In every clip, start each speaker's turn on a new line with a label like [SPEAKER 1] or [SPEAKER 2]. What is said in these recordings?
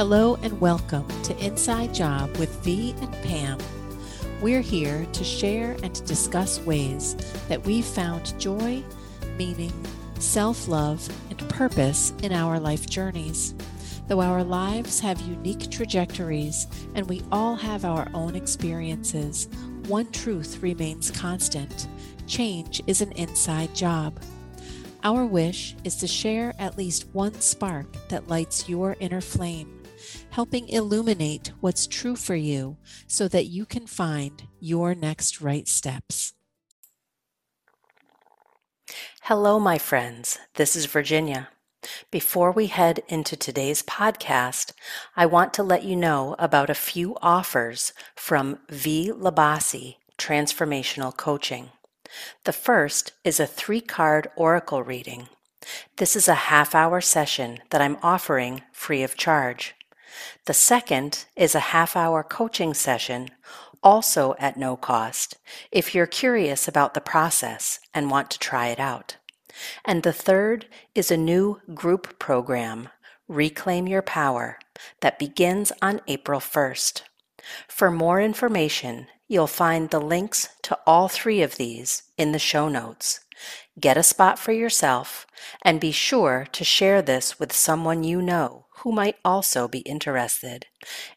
[SPEAKER 1] Hello and welcome to Inside Job with V and Pam. We're here to share and to discuss ways that we've found joy, meaning, self love, and purpose in our life journeys. Though our lives have unique trajectories and we all have our own experiences, one truth remains constant change is an inside job. Our wish is to share at least one spark that lights your inner flame, helping illuminate what's true for you so that you can find your next right steps.
[SPEAKER 2] Hello, my friends. This is Virginia. Before we head into today's podcast, I want to let you know about a few offers from V. Labasi Transformational Coaching. The first is a three card oracle reading. This is a half hour session that I'm offering free of charge. The second is a half hour coaching session, also at no cost, if you're curious about the process and want to try it out. And the third is a new group program, Reclaim Your Power, that begins on April 1st. For more information, You'll find the links to all three of these in the show notes. Get a spot for yourself and be sure to share this with someone you know who might also be interested.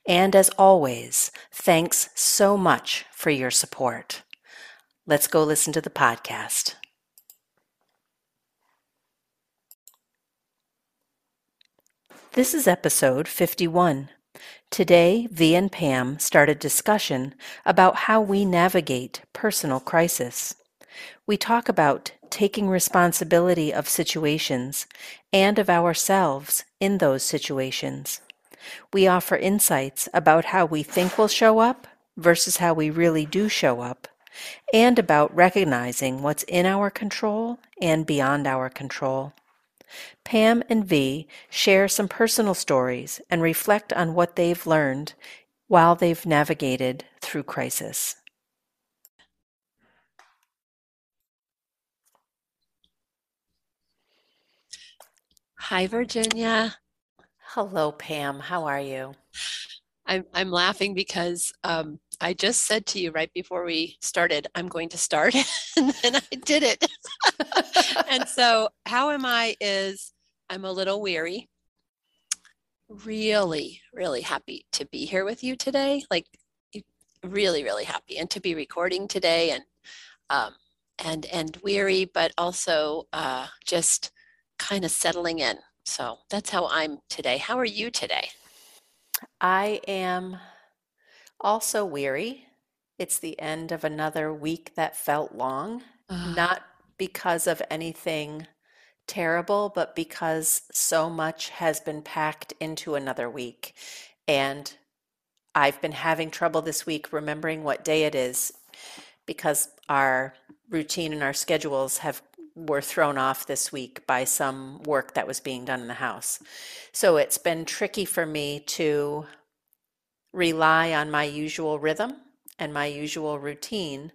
[SPEAKER 2] And as always, thanks so much for your support. Let's go listen to the podcast. This is episode 51 Today, V and Pam start a discussion about how we navigate personal crisis. We talk about taking responsibility of situations and of ourselves in those situations. We offer insights about how we think we'll show up versus how we really do show up, and about recognizing what's in our control and beyond our control. Pam and V share some personal stories and reflect on what they've learned while they've navigated through crisis.
[SPEAKER 1] Hi, Virginia.
[SPEAKER 2] Hello, Pam. How are you?
[SPEAKER 3] I'm I'm laughing because um, I just said to you right before we started, I'm going to start, and then I did it. and so, how am I? Is I'm a little weary. Really, really happy to be here with you today. Like, really, really happy, and to be recording today, and um, and and weary, but also uh, just kind of settling in. So that's how I'm today. How are you today?
[SPEAKER 2] I am also weary. It's the end of another week that felt long, uh, not because of anything terrible, but because so much has been packed into another week. And I've been having trouble this week remembering what day it is because our routine and our schedules have were thrown off this week by some work that was being done in the house. So it's been tricky for me to rely on my usual rhythm and my usual routine.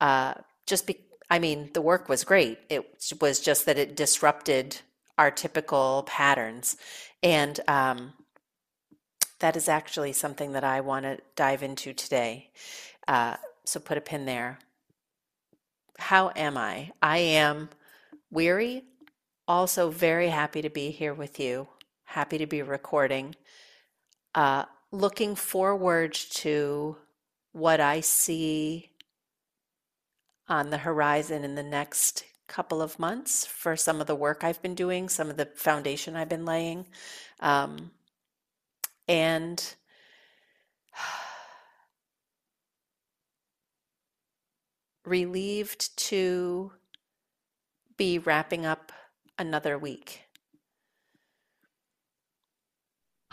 [SPEAKER 2] Uh, just be, I mean, the work was great. It was just that it disrupted our typical patterns. And um, that is actually something that I want to dive into today. Uh, so put a pin there. How am I? I am weary, also very happy to be here with you, happy to be recording. Uh, looking forward to what I see on the horizon in the next couple of months for some of the work I've been doing, some of the foundation I've been laying. Um, and relieved to be wrapping up another week.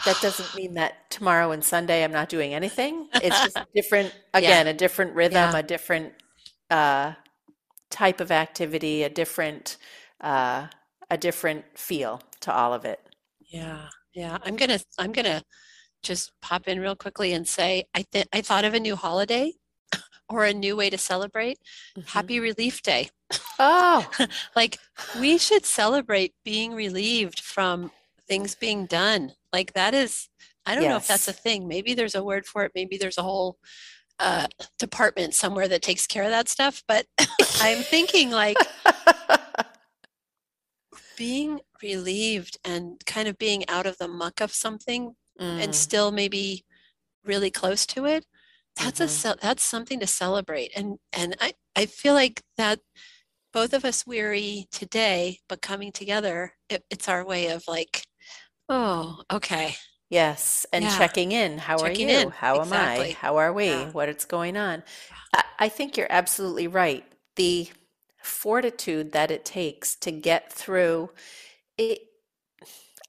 [SPEAKER 2] That doesn't mean that tomorrow and Sunday I'm not doing anything. It's just different, again, yeah. a different rhythm, yeah. a different uh, type of activity, a different, uh, a different feel to all of it.
[SPEAKER 3] Yeah, yeah. I'm gonna, I'm gonna just pop in real quickly and say I think I thought of a new holiday or a new way to celebrate mm-hmm. happy relief day
[SPEAKER 2] oh
[SPEAKER 3] like we should celebrate being relieved from things being done like that is I don't yes. know if that's a thing. Maybe there's a word for it. Maybe there's a whole uh, department somewhere that takes care of that stuff. But I'm thinking like being relieved and kind of being out of the muck of something mm. and still maybe really close to it. That's mm-hmm. a that's something to celebrate. And and I I feel like that both of us weary today, but coming together, it, it's our way of like, oh, okay,
[SPEAKER 2] Yes, and yeah. checking in. How checking are you? In. How exactly. am I? How are we? Yeah. What is going on? I, I think you're absolutely right. The fortitude that it takes to get through it.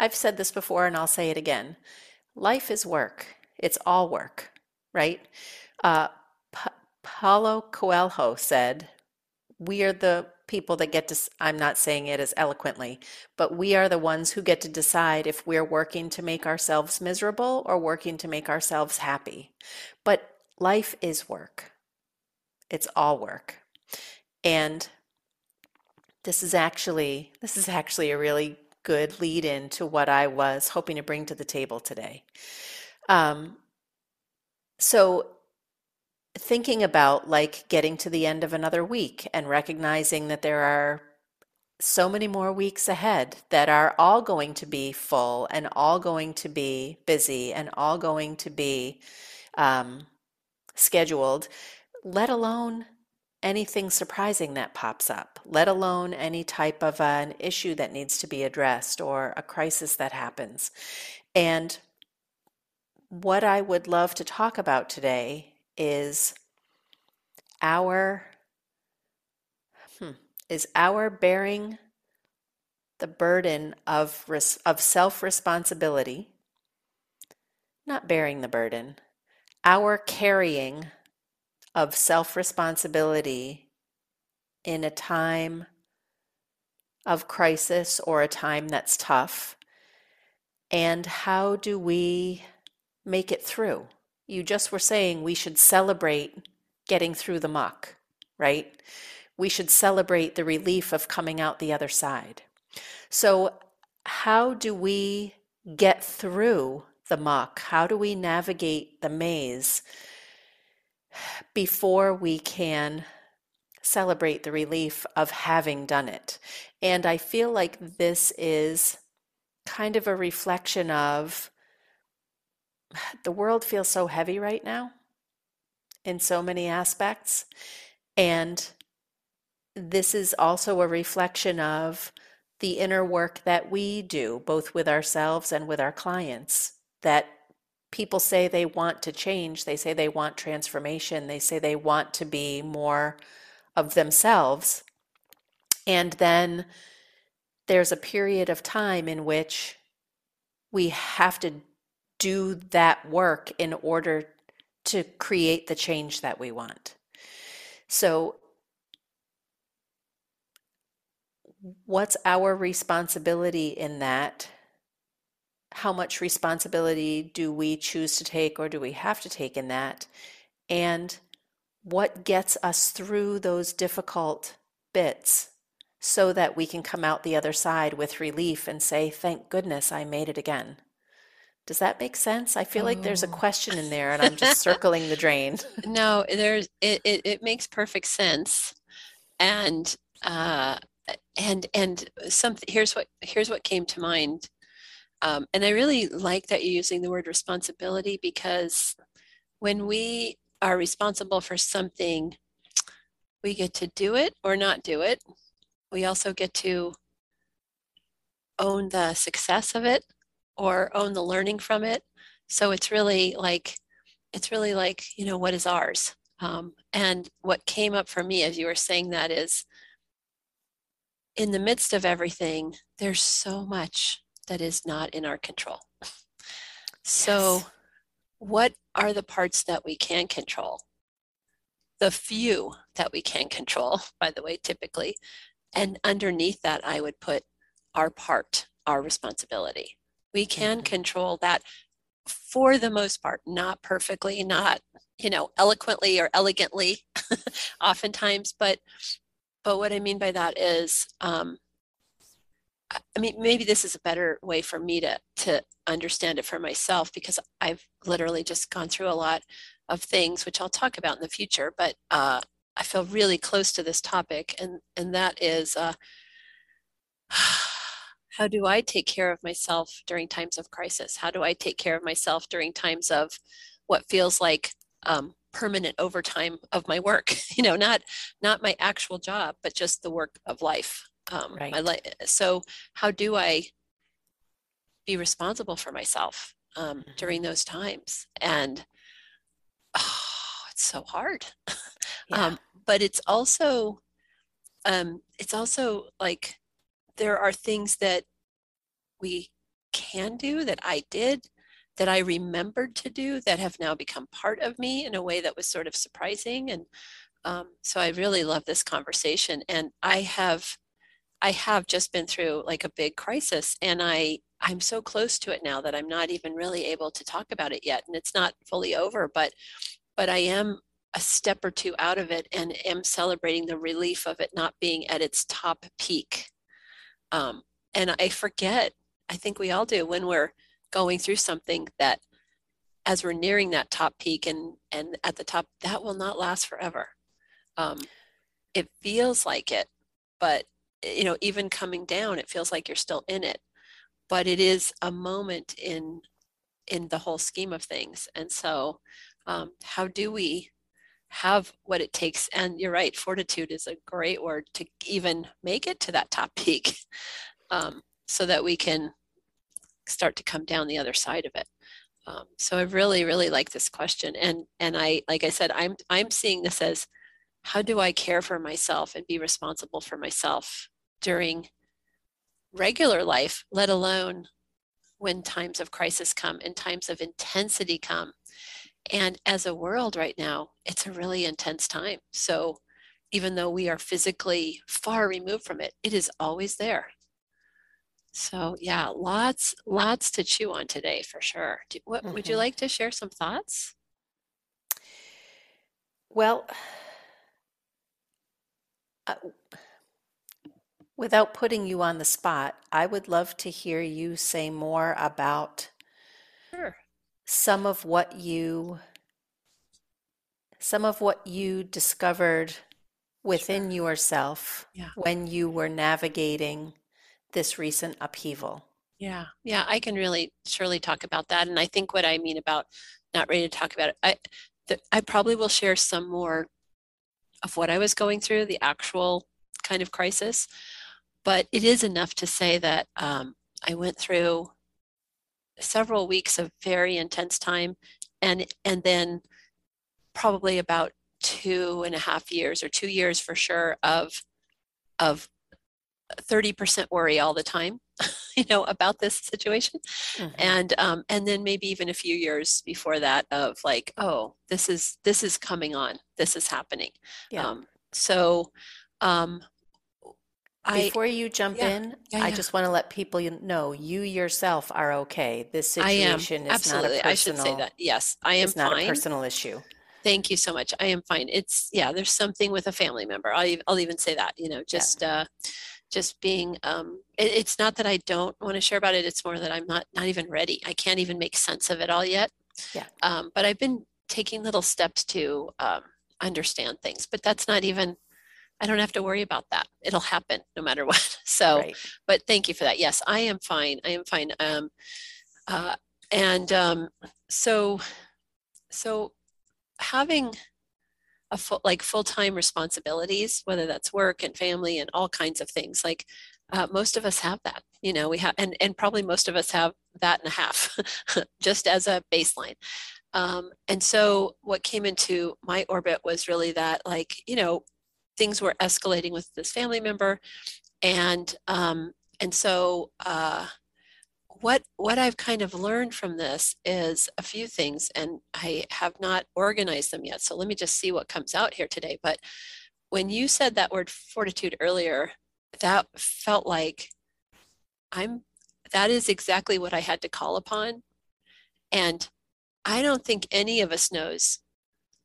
[SPEAKER 2] I've said this before and I'll say it again. Life is work. It's all work, right? Uh, pa- Paulo Coelho said, We are the people that get to, I'm not saying it as eloquently, but we are the ones who get to decide if we're working to make ourselves miserable or working to make ourselves happy. But life is work, it's all work. And this is actually this is actually a really good lead in to what I was hoping to bring to the table today. Um, so thinking about like getting to the end of another week and recognizing that there are so many more weeks ahead that are all going to be full and all going to be busy and all going to be um, scheduled, let alone anything surprising that pops up, let alone any type of an issue that needs to be addressed or a crisis that happens. And what I would love to talk about today is our hmm, is our bearing the burden of res, of self responsibility not bearing the burden our carrying of self responsibility in a time of crisis or a time that's tough. And how do we make it through you just were saying we should celebrate getting through the muck, right? We should celebrate the relief of coming out the other side. So, how do we get through the muck? How do we navigate the maze before we can celebrate the relief of having done it? And I feel like this is kind of a reflection of the world feels so heavy right now in so many aspects. And this is also a reflection of the inner work that we do, both with ourselves and with our clients, that people say they want to change, they say they want transformation, they say they want to be more of themselves. And then there's a period of time in which we have to do that work in order to create the change that we want. So, what's our responsibility in that? How much responsibility do we choose to take or do we have to take in that? And what gets us through those difficult bits so that we can come out the other side with relief and say, Thank goodness I made it again. Does that make sense? I feel like there's a oh. question in there and I'm just circling the drain.
[SPEAKER 3] No, there's it, it, it makes perfect sense. And uh and and something here's what here's what came to mind. Um, and I really like that you're using the word responsibility because when we are responsible for something, we get to do it or not do it. We also get to own the success of it or own the learning from it. So it's really like, it's really like, you know, what is ours? Um, and what came up for me as you were saying that is in the midst of everything, there's so much that is not in our control. So, yes. what are the parts that we can control? The few that we can control, by the way, typically. And underneath that, I would put our part, our responsibility. We can mm-hmm. control that for the most part, not perfectly, not, you know, eloquently or elegantly oftentimes, but but what I mean by that is um, I mean, maybe this is a better way for me to to understand it for myself because I've literally just gone through a lot of things, which I'll talk about in the future. But uh, I feel really close to this topic, and and that is uh, how do I take care of myself during times of crisis? How do I take care of myself during times of what feels like um, permanent overtime of my work? You know, not not my actual job, but just the work of life. Um, right. my life. So how do I be responsible for myself um, mm-hmm. during those times? And oh, it's so hard. Yeah. um, but it's also, um, it's also like there are things that we can do that I did that I remembered to do that have now become part of me in a way that was sort of surprising. And um, so I really love this conversation. And I have, I have just been through like a big crisis, and I I'm so close to it now that I'm not even really able to talk about it yet, and it's not fully over. But but I am a step or two out of it, and am celebrating the relief of it not being at its top peak. Um, and I forget, I think we all do, when we're going through something that as we're nearing that top peak and, and at the top, that will not last forever. Um, it feels like it, but you know, even coming down, it feels like you're still in it. But it is a moment in in the whole scheme of things. And so, um, how do we have what it takes. And you're right, fortitude is a great word to even make it to that top peak um, so that we can start to come down the other side of it. Um, so I really, really like this question. And and I like I said, I'm I'm seeing this as how do I care for myself and be responsible for myself during regular life, let alone when times of crisis come and times of intensity come and as a world right now, it's a really intense time. So even though we are physically far removed from it, it is always there. So yeah, lots, lots to chew on today for sure. Do, what, mm-hmm. Would you mm-hmm. like to share some thoughts?
[SPEAKER 2] Well, uh, without putting you on the spot, I would love to hear you say more about some of what you some of what you discovered within sure. yourself yeah. when you were navigating this recent upheaval.
[SPEAKER 3] Yeah, yeah, I can really surely talk about that, and I think what I mean about not ready to talk about it, I the, I probably will share some more of what I was going through, the actual kind of crisis, but it is enough to say that um, I went through several weeks of very intense time and and then probably about two and a half years or two years for sure of of 30% worry all the time you know about this situation mm-hmm. and um, and then maybe even a few years before that of like oh this is this is coming on this is happening yeah. Um, so um,
[SPEAKER 2] before you jump yeah, in, yeah, I just want to let people know you yourself are okay. This situation is
[SPEAKER 3] Absolutely.
[SPEAKER 2] not a personal.
[SPEAKER 3] I should say that. Yes, I am
[SPEAKER 2] it's not
[SPEAKER 3] fine.
[SPEAKER 2] a personal issue.
[SPEAKER 3] Thank you so much. I am fine. It's yeah. There's something with a family member. I'll, I'll even say that. You know, just uh, just being. Um, it, it's not that I don't want to share about it. It's more that I'm not not even ready. I can't even make sense of it all yet.
[SPEAKER 2] Yeah.
[SPEAKER 3] Um, but I've been taking little steps to um, understand things. But that's not even I don't have to worry about that. It'll happen no matter what. So, right. but thank you for that. Yes, I am fine. I am fine. Um, uh, and um, so, so having a full, like full-time responsibilities, whether that's work and family and all kinds of things, like uh, most of us have that. You know, we have, and and probably most of us have that and a half, just as a baseline. Um, and so, what came into my orbit was really that, like, you know, things were escalating with this family member, and um, and so uh, what what I've kind of learned from this is a few things, and I have not organized them yet. So let me just see what comes out here today. But when you said that word fortitude earlier, that felt like I'm. That is exactly what I had to call upon, and I don't think any of us knows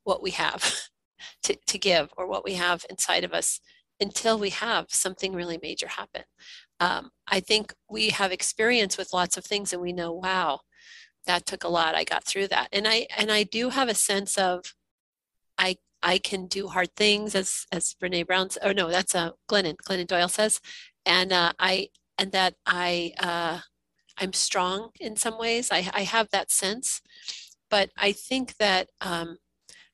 [SPEAKER 3] what we have to, to give or what we have inside of us until we have something really major happen. um, I think we have experience with lots of things and we know, wow, that took a lot. I got through that. And I and I do have a sense of I I can do hard things as as Brene Brown oh no, that's a uh Glennon, Glennon Doyle says. And uh, I and that I uh, I'm strong in some ways. I, I have that sense. But I think that um,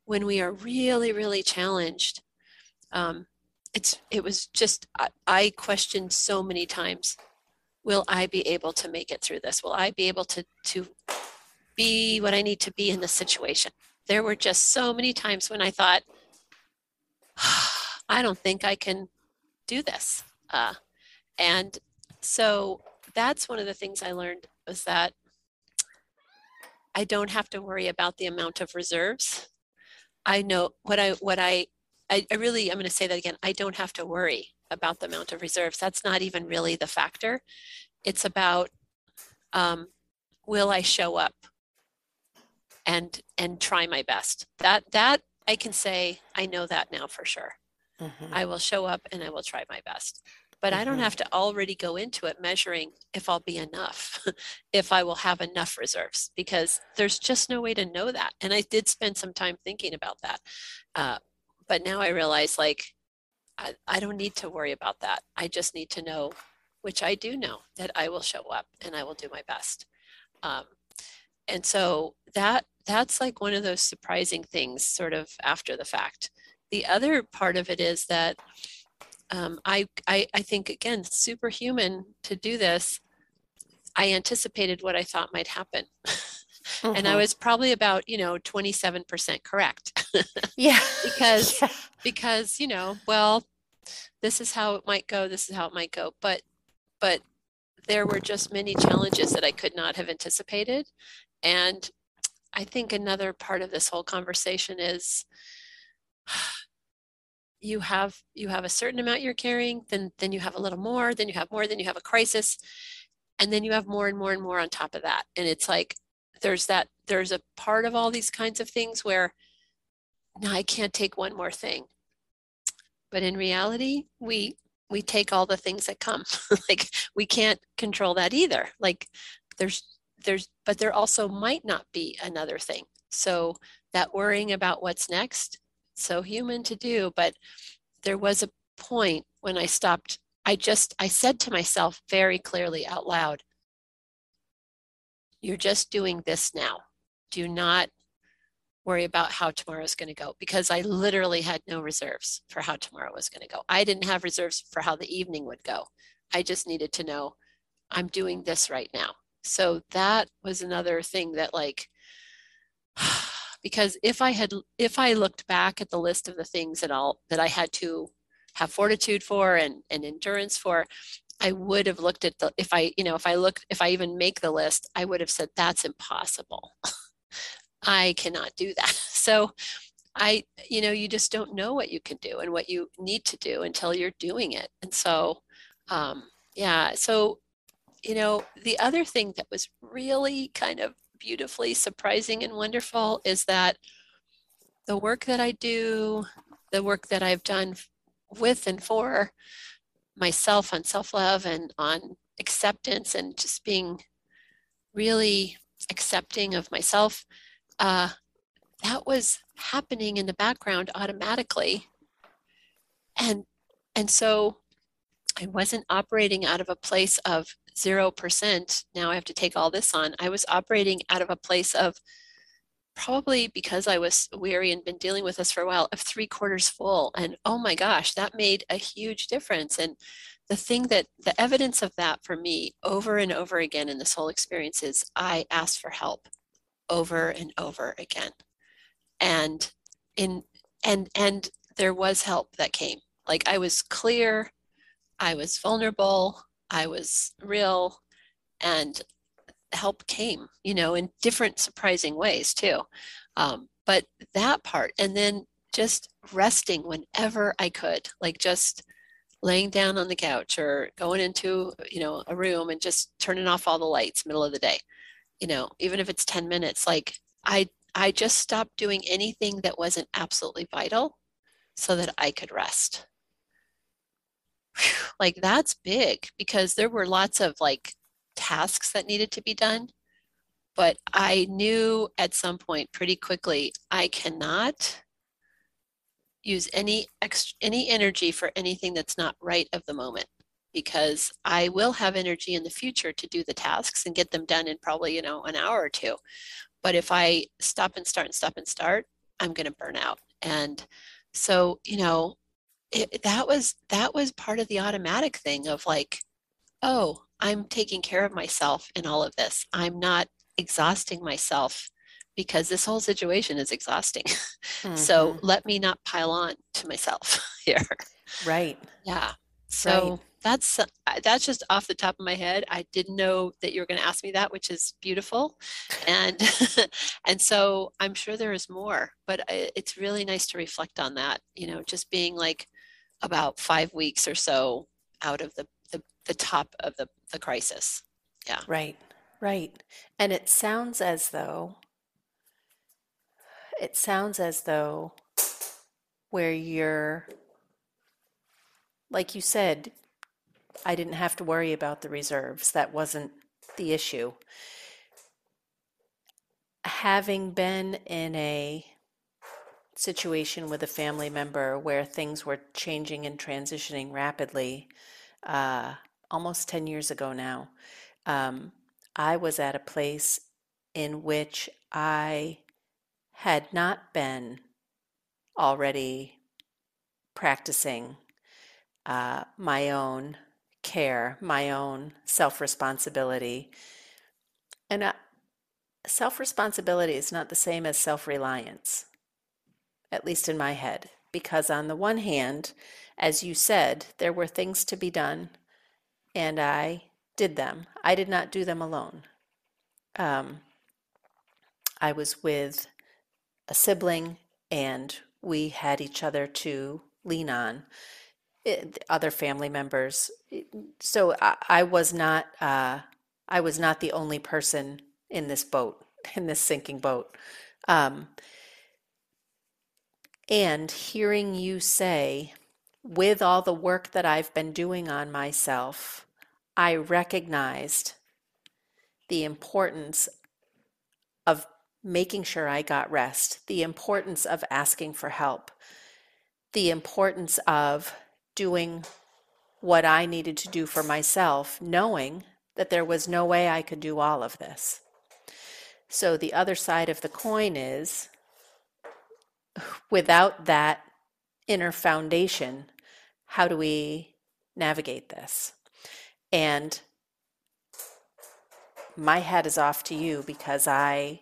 [SPEAKER 3] when we are really, really challenged, um, it's it was just I, I questioned so many times will i be able to make it through this? Will i be able to to be what i need to be in this situation? There were just so many times when i thought i don't think i can do this. Uh, and so that's one of the things i learned was that i don't have to worry about the amount of reserves i know what i what i I, I really, I'm going to say that again. I don't have to worry about the amount of reserves. That's not even really the factor. It's about um, will I show up and and try my best. That that I can say I know that now for sure. Mm-hmm. I will show up and I will try my best. But mm-hmm. I don't mm-hmm. have to already go into it measuring if I'll be enough, if I will have enough reserves, because there's just no way to know that. And I did spend some time thinking about that. Uh, but now I realize like I, I don't need to worry about that. I just need to know, which I do know, that I will show up and I will do my best. Um, and so that that's like one of those surprising things sort of after the fact. The other part of it is that um, I, I I think again superhuman to do this. I anticipated what I thought might happen. Mm-hmm. And I mm-hmm. was probably about, you know, 27% correct.
[SPEAKER 2] yeah.
[SPEAKER 3] because, yeah. because, you know, well, this is how it might go. This is how it might go. But, but there were just many challenges that I could not have anticipated. And I think another part of this whole conversation is you have you have a certain amount you're carrying then then you have a little more then you have more then you have a crisis and then you have more and more and more on top of that. And it's like there's that there's a part of all these kinds of things where no i can't take one more thing. But in reality we we take all the things that come. Like we can't control that either. Like there's there's but there also might not be another thing. So that worrying about what's next so human to do but there was a point when i stopped i just i said to myself very clearly out loud you're just doing this now. Do not worry about how tomorrow is going to go because I literally had no reserves for how tomorrow was going to go. I didn't have reserves for how the evening would go. I just needed to know I'm doing this right now. So that was another thing that like because if I had if I looked back at the list of the things that all that I had to have fortitude for and, and endurance for, I would have looked at the if I you know if I look if I even make the list I would have said that's impossible. I cannot do that. So I you know you just don't know what you can do and what you need to do until you're doing it. And so um, yeah so you know the other thing that was really kind of beautifully surprising and wonderful is that the work that I do, the work that I've done with and for myself on self love and on acceptance and just being really accepting of myself, uh, that was happening in the background automatically. And and so I wasn't operating out of a place of 0%. Now I have to take all this on. I was operating out of a place of probably because I was weary and been dealing with this for a while, of three quarters full. And oh my gosh, that made a huge difference. And the thing that the evidence of that for me over and over again in this whole experience is I asked for help over and over again. And in and and there was help that came. Like I was clear, I was vulnerable, I was real, and help came, you know, in different surprising ways too. Um, but that part, and then just resting whenever I could, like just laying down on the couch or going into, you know, a room and just turning off all the lights middle of the day, you know, even if it's 10 minutes, like I, I just stopped doing anything that wasn't absolutely vital so that I could rest. Like that's big because there were lots of like tasks that needed to be done. But I knew at some point pretty quickly I cannot use any extra, any energy for anything that's not right of the moment because I will have energy in the future to do the tasks and get them done in probably, you know, an hour or two. But if I stop and start and stop and start, I'm going to burn out. And so, you know, it, that was that was part of the automatic thing of like, oh, I'm taking care of myself in all of this. I'm not exhausting myself because this whole situation is exhausting. Mm-hmm. so let me not pile on to myself here.
[SPEAKER 2] Right.
[SPEAKER 3] Yeah. So right. that's uh, that's just off the top of my head. I didn't know that you were going to ask me that, which is beautiful, and and so I'm sure there is more. But it's really nice to reflect on that. You know, just being like about five weeks or so out of the the, the top of the the crisis. Yeah.
[SPEAKER 2] Right. Right. And it sounds as though it sounds as though where you're like you said, I didn't have to worry about the reserves. That wasn't the issue. Having been in a situation with a family member where things were changing and transitioning rapidly, uh, almost 10 years ago now, um, I was at a place in which I had not been already practicing uh, my own care, my own self responsibility. And uh, self responsibility is not the same as self reliance, at least in my head, because on the one hand, as you said, there were things to be done, and I did them. I did not do them alone. Um, I was with a sibling, and we had each other to lean on. It, other family members. So I, I was not. Uh, I was not the only person in this boat, in this sinking boat. Um, and hearing you say, with all the work that I've been doing on myself, I recognized the importance of making sure I got rest, the importance of asking for help, the importance of doing what I needed to do for myself, knowing that there was no way I could do all of this. So the other side of the coin is without that inner foundation, how do we navigate this? And my head is off to you because I,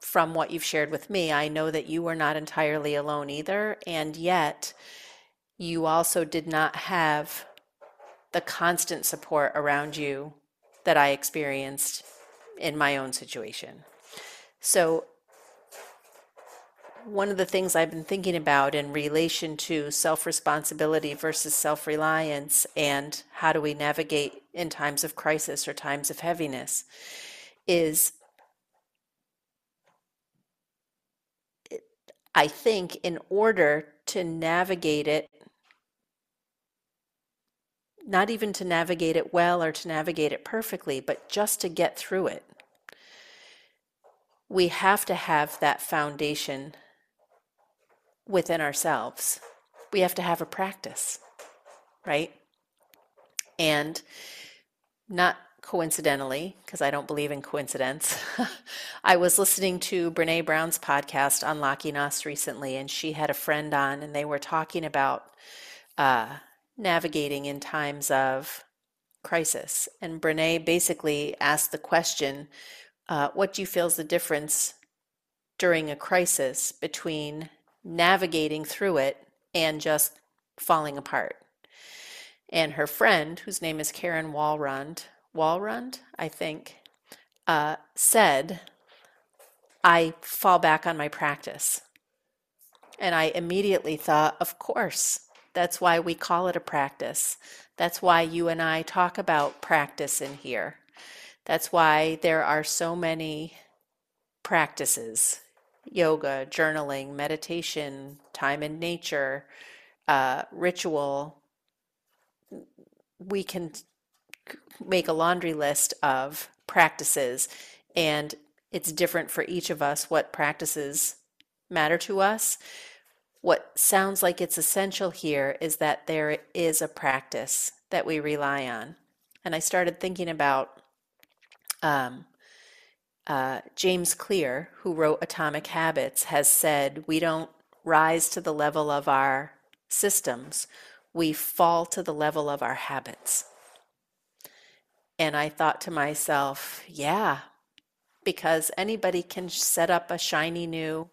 [SPEAKER 2] from what you've shared with me, I know that you were not entirely alone either. And yet, you also did not have the constant support around you that I experienced in my own situation. So, one of the things I've been thinking about in relation to self responsibility versus self reliance and how do we navigate in times of crisis or times of heaviness is I think in order to navigate it, not even to navigate it well or to navigate it perfectly, but just to get through it, we have to have that foundation within ourselves. We have to have a practice, right? And not coincidentally, because I don't believe in coincidence, I was listening to Brene Brown's podcast, Unlocking Us, recently, and she had a friend on, and they were talking about uh, navigating in times of crisis. And Brene basically asked the question uh, What do you feel is the difference during a crisis between navigating through it and just falling apart. And her friend, whose name is Karen Walrond, Walrond, I think, uh, said, I fall back on my practice. And I immediately thought, of course, that's why we call it a practice. That's why you and I talk about practice in here. That's why there are so many practices yoga, journaling, meditation, time in nature, uh, ritual, we can make a laundry list of practices, and it's different for each of us what practices matter to us. What sounds like it's essential here is that there is a practice that we rely on. And I started thinking about um, uh, James Clear, who wrote Atomic Habits, has said we don't rise to the level of our systems, we fall to the level of our habits. And I thought to myself, yeah, because anybody can set up a shiny new.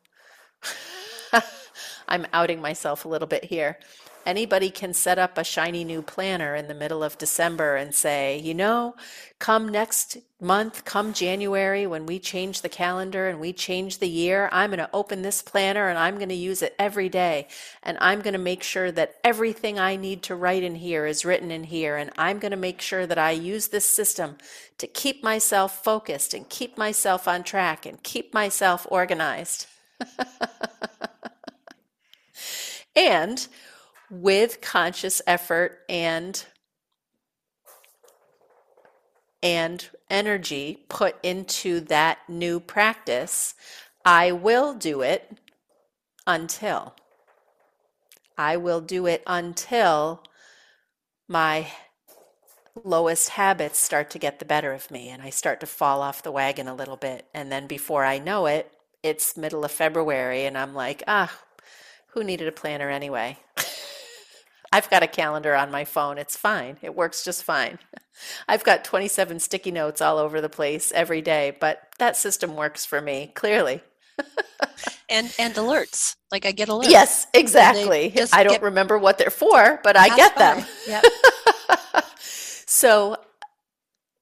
[SPEAKER 2] I'm outing myself a little bit here anybody can set up a shiny new planner in the middle of December and say, you know, come next month, come January, when we change the calendar and we change the year, I'm going to open this planner and I'm going to use it every day. And I'm going to make sure that everything I need to write in here is written in here. And I'm going to make sure that I use this system to keep myself focused and keep myself on track and keep myself organized. and with conscious effort and and energy put into that new practice, I will do it until. I will do it until my lowest habits start to get the better of me and I start to fall off the wagon a little bit. And then before I know it, it's middle of February and I'm like, ah, who needed a planner anyway? I've got a calendar on my phone. It's fine. It works just fine. I've got 27 sticky notes all over the place every day, but that system works for me, clearly.
[SPEAKER 3] and and alerts. Like I get alerts.
[SPEAKER 2] Yes, exactly. I don't get... remember what they're for, but I get fine. them. Yep. so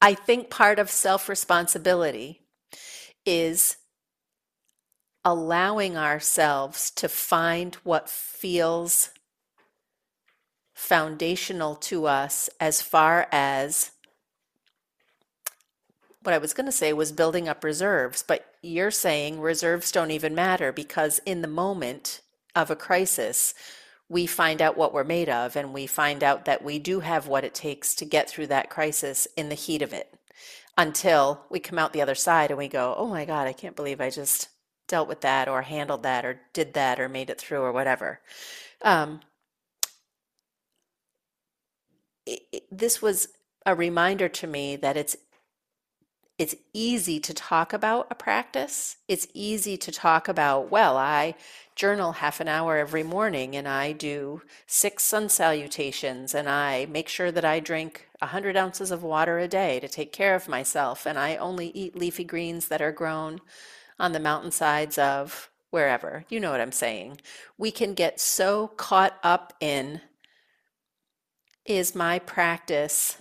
[SPEAKER 2] I think part of self-responsibility is allowing ourselves to find what feels foundational to us as far as what I was going to say was building up reserves, but you're saying reserves don't even matter because in the moment of a crisis, we find out what we're made of and we find out that we do have what it takes to get through that crisis in the heat of it until we come out the other side and we go, oh my God, I can't believe I just dealt with that or handled that or did that or made it through or whatever. Um, it, this was a reminder to me that it's it's easy to talk about a practice. It's easy to talk about, well, I journal half an hour every morning and I do six sun salutations and I make sure that I drink 100 ounces of water a day to take care of myself and I only eat leafy greens that are grown on the mountainsides of wherever. You know what I'm saying. We can get so caught up in is my practice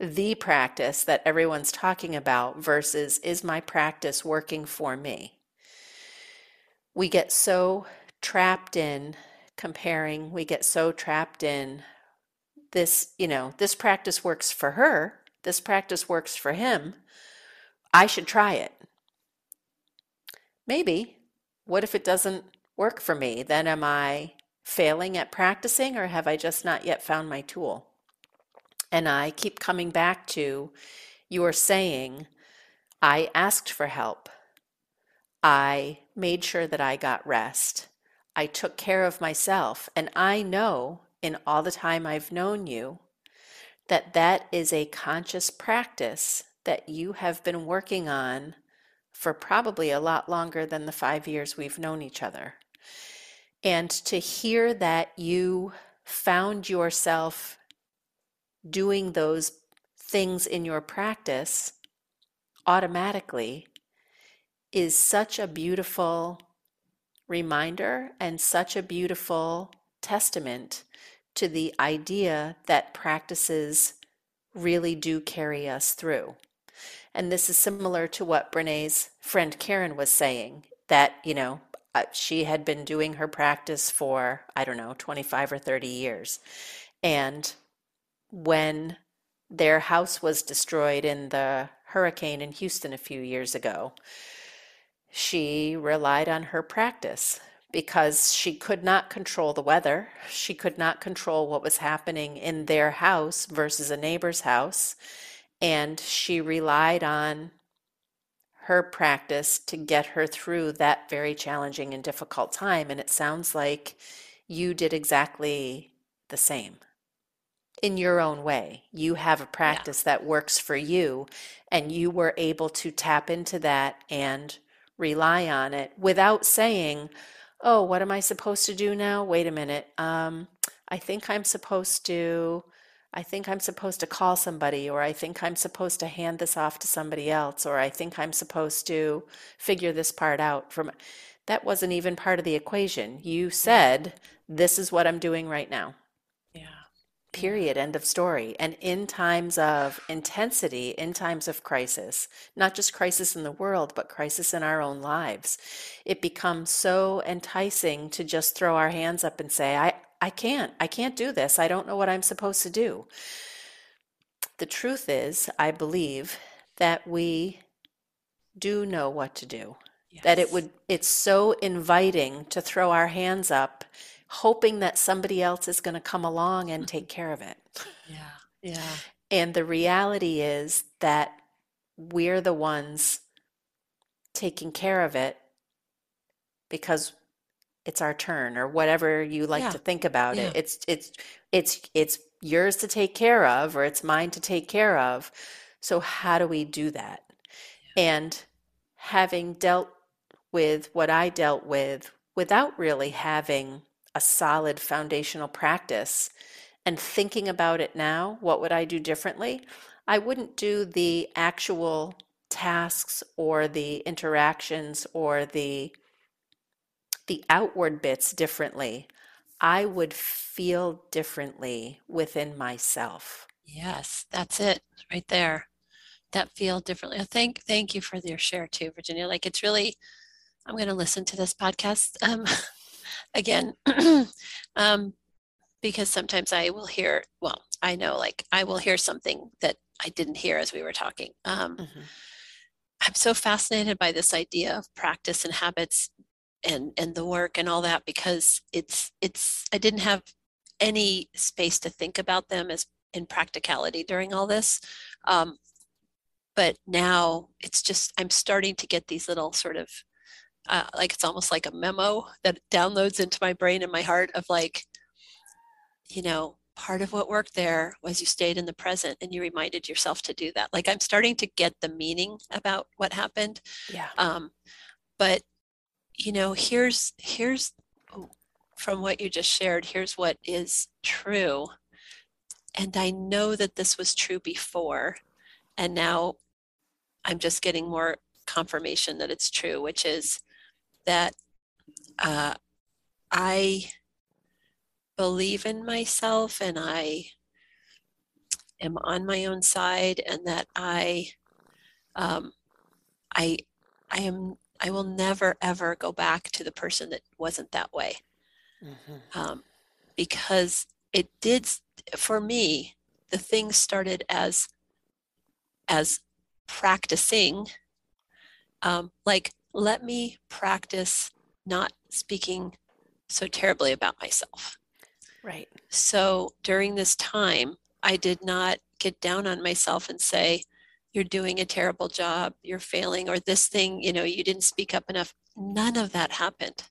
[SPEAKER 2] the practice that everyone's talking about versus is my practice working for me? We get so trapped in comparing, we get so trapped in this, you know, this practice works for her, this practice works for him. I should try it. Maybe. What if it doesn't work for me? Then am I failing at practicing or have I just not yet found my tool? And I keep coming back to your saying, I asked for help. I made sure that I got rest. I took care of myself. And I know in all the time I've known you that that is a conscious practice that you have been working on for probably a lot longer than the five years we've known each other. And to hear that you found yourself doing those things in your practice automatically is such a beautiful reminder and such a beautiful testament to the idea that practices really do carry us through. And this is similar to what Brene's friend Karen was saying that, you know, Uh, she had been doing her practice for, I don't know, 25 or 30 years. And when their house was destroyed in the hurricane in Houston a few years ago, she relied on her practice because she could not control the weather. She could not control what was happening in their house versus a neighbor's house. And she relied on her practice to get her through that very challenging and difficult time. And it sounds like you did exactly the same in your own way. You have a practice yeah. that works for you, and you were able to tap into that and rely on it without saying, Oh, what am I supposed to do now? Wait a minute. Um, I think I'm supposed to. I think I'm supposed to call somebody, or I think I'm supposed to hand this off to somebody else, or I think I'm supposed to figure this part out. From that wasn't even part of the equation. You said, "This is what I'm doing right now." Yeah. Period. End of story. And in times of intensity, in times of crisis, not just crisis in the world, but crisis in our own lives, it becomes so enticing to just throw our hands up and say, I, I can't. I can't do this. I don't know what I'm supposed to do. The truth is, I believe that we do know what to do. Yes. That it would it's so inviting to throw our hands up hoping that somebody else is going to come along and take care of it.
[SPEAKER 3] Yeah. Yeah.
[SPEAKER 2] And the reality is that we're the ones taking care of it because it's our turn or whatever you like yeah. to think about yeah. it. It's it's it's it's yours to take care of or it's mine to take care of. So how do we do that? Yeah. And having dealt with what I dealt with without really having a solid foundational practice and thinking about it now, what would I do differently? I wouldn't do the actual tasks or the interactions or the the outward bits differently. I would feel differently within myself.
[SPEAKER 3] Yes, that's it right there. That feel differently. Thank thank you for your share too, Virginia. Like it's really I'm going to listen to this podcast um, again um, because sometimes I will hear, well, I know like I will hear something that I didn't hear as we were talking. Um, mm-hmm. I'm so fascinated by this idea of practice and habits and and the work and all that because it's it's I didn't have any space to think about them as in practicality during all this. Um, but now it's just I'm starting to get these little sort of uh, like it's almost like a memo that downloads into my brain and my heart of like you know part of what worked there was you stayed in the present and you reminded yourself to do that like i'm starting to get the meaning about what happened
[SPEAKER 2] yeah
[SPEAKER 3] um but you know here's here's from what you just shared here's what is true. And i know that this was true before and now i'm just getting more confirmation that it's true which is that uh, I believe in myself and I am on my own side and that I um, I I am I will never ever go back to the person that wasn't that way mm-hmm. um, because it did for me the thing started as as practicing um, like let me practice not speaking so terribly about myself.
[SPEAKER 2] Right.
[SPEAKER 3] So during this time, I did not get down on myself and say, you're doing a terrible job, you're failing, or this thing, you know, you didn't speak up enough. None of that happened.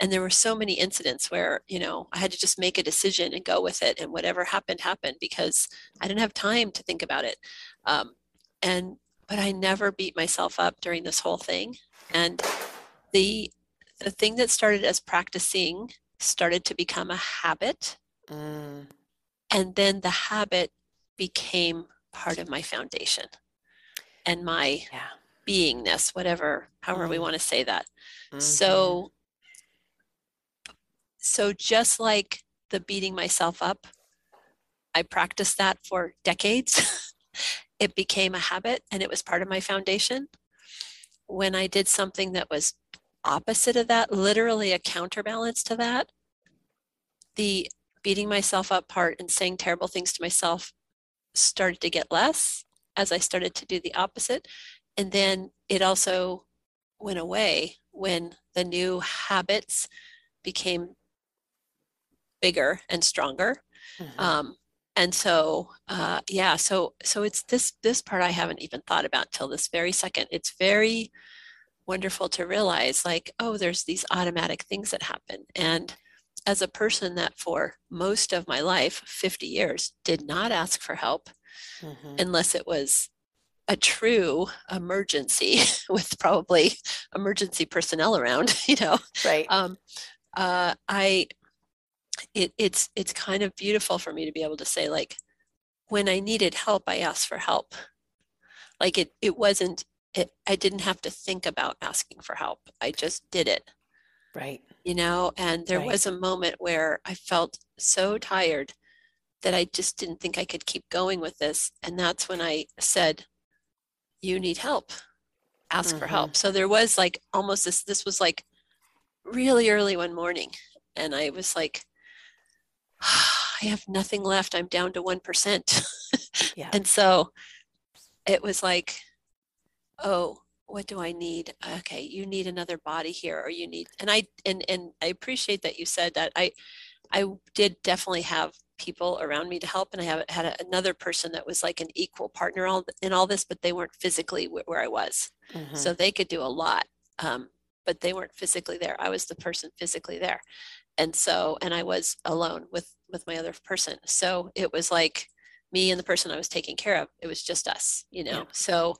[SPEAKER 3] And there were so many incidents where, you know, I had to just make a decision and go with it. And whatever happened, happened because I didn't have time to think about it. Um, and, but I never beat myself up during this whole thing. And the the thing that started as practicing started to become a habit. Mm. And then the habit became part of my foundation and my yeah. beingness, whatever, however mm. we want to say that. Mm-hmm. So so just like the beating myself up, I practiced that for decades. it became a habit and it was part of my foundation when I did something that was opposite of that, literally a counterbalance to that, the beating myself up part and saying terrible things to myself started to get less as I started to do the opposite. And then it also went away when the new habits became bigger and stronger. Mm-hmm. Um, and so uh, yeah so so it's this this part i haven't even thought about till this very second it's very wonderful to realize like oh there's these automatic things that happen and as a person that for most of my life 50 years did not ask for help mm-hmm. unless it was a true emergency with probably emergency personnel around you know?
[SPEAKER 2] Right. Um,
[SPEAKER 3] uh, i it, it's it's kind of beautiful for me to be able to say like when i needed help i asked for help. Like it it wasn't it, i didn't have to think about asking for help. I just did it.
[SPEAKER 2] Right.
[SPEAKER 3] You know and there right. was a moment where i felt so tired that i just didn't think i could keep going with this and that's when i said you need help ask mm-hmm. for help so there was like almost this this was like really early one morning and i was like I have nothing left. I'm down to 1%. yeah. And so it was like, oh, what do I need? Okay, you need another body here or you need and I and and I appreciate that you said that. I I did definitely have people around me to help and I have had a, another person that was like an equal partner all, in all this but they weren't physically where, where I was. Mm-hmm. So they could do a lot. Um, but they weren't physically there. I was the person physically there and so and i was alone with with my other person so it was like me and the person i was taking care of it was just us you know yeah. so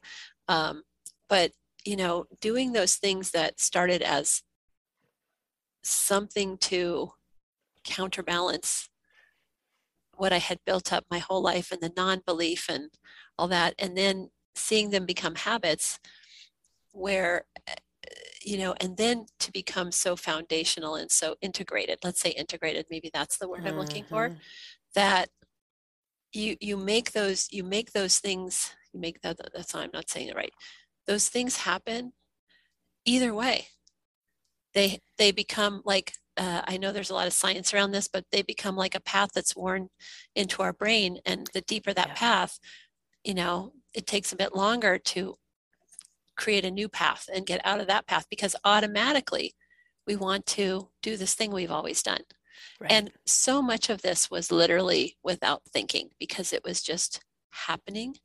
[SPEAKER 3] um but you know doing those things that started as something to counterbalance what i had built up my whole life and the non-belief and all that and then seeing them become habits where you know, and then to become so foundational and so integrated, let's say integrated, maybe that's the word mm-hmm. I'm looking for, mm-hmm. that you you make those you make those things you make that that's I'm not saying it right. Those things happen either way. They they become like uh, I know there's a lot of science around this, but they become like a path that's worn into our brain, and the deeper that yeah. path, you know, it takes a bit longer to create a new path and get out of that path because automatically we want to do this thing we've always done. Right. And so much of this was literally without thinking because it was just happening.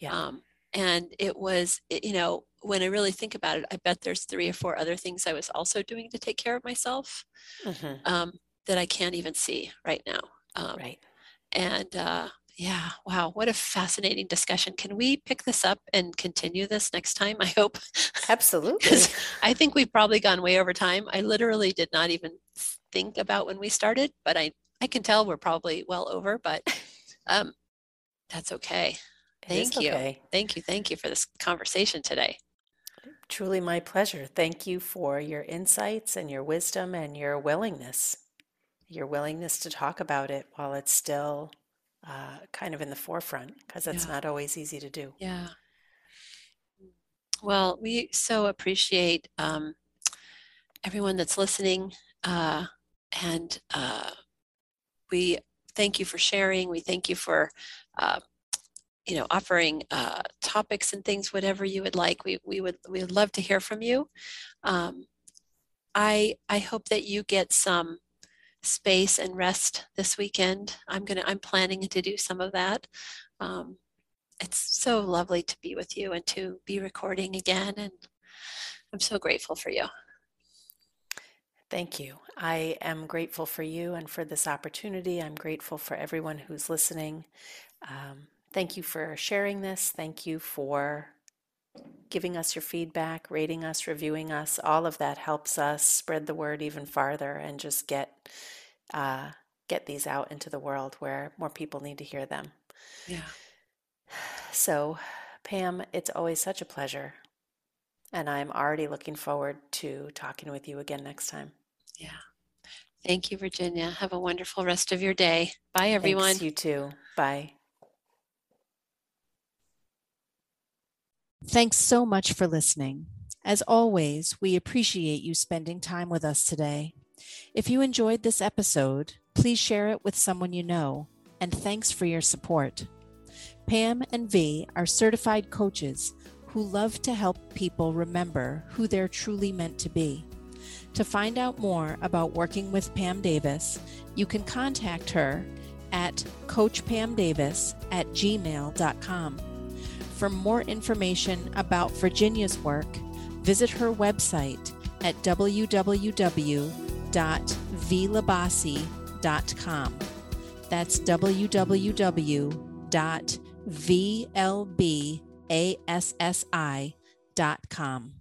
[SPEAKER 3] Yeah. Um, and it was, you know, when I really think about it, I bet there's three or four other things I was also doing to take care of myself mm-hmm. um, that I can't even see right now. Um,
[SPEAKER 2] right.
[SPEAKER 3] And uh, yeah, wow, what a fascinating discussion. Can we pick this up and continue this next time? I hope.
[SPEAKER 2] Absolutely.
[SPEAKER 3] I think we've probably gone way over time. I literally did not even think about when we started, but I, I can tell we're probably well over, but um, that's okay. Thank you. Okay. Thank you. Thank you for this conversation today.
[SPEAKER 2] Truly my pleasure. Thank you for your insights and your wisdom and your willingness. Your willingness to talk about it while it's still uh, kind of in the forefront because it's yeah. not always easy to do.
[SPEAKER 3] Yeah. Well, we so appreciate um, everyone that's listening, uh, and uh, we thank you for sharing. We thank you for, uh, you know, offering uh, topics and things, whatever you would like. We we would we would love to hear from you. Um, I I hope that you get some space and rest this weekend. I'm gonna I'm planning to do some of that. Um, it's so lovely to be with you and to be recording again, and I'm so grateful for you.
[SPEAKER 2] Thank you. I am grateful for you and for this opportunity. I'm grateful for everyone who's listening. Um, thank you for sharing this. Thank you for giving us your feedback, rating us, reviewing us, all of that helps us spread the word even farther and just get uh, get these out into the world where more people need to hear them.
[SPEAKER 3] Yeah.
[SPEAKER 2] So, Pam, it's always such a pleasure. And I'm already looking forward to talking with you again next time.
[SPEAKER 3] Yeah. Thank you, Virginia. Have a wonderful rest of your day. Bye, everyone.
[SPEAKER 2] Thanks, you too. Bye.
[SPEAKER 1] Thanks so much for listening. As always, we appreciate you spending time with us today. If you enjoyed this episode, please share it with someone you know, and thanks for your support. Pam and V are certified coaches
[SPEAKER 2] who love to help people remember who they're truly meant to be. To find out more about working with Pam Davis, you can contact her at coachpamdavis at gmail.com. For more information about Virginia's work, visit her website at www.vlbassi.com. That's www.vlbassi.com.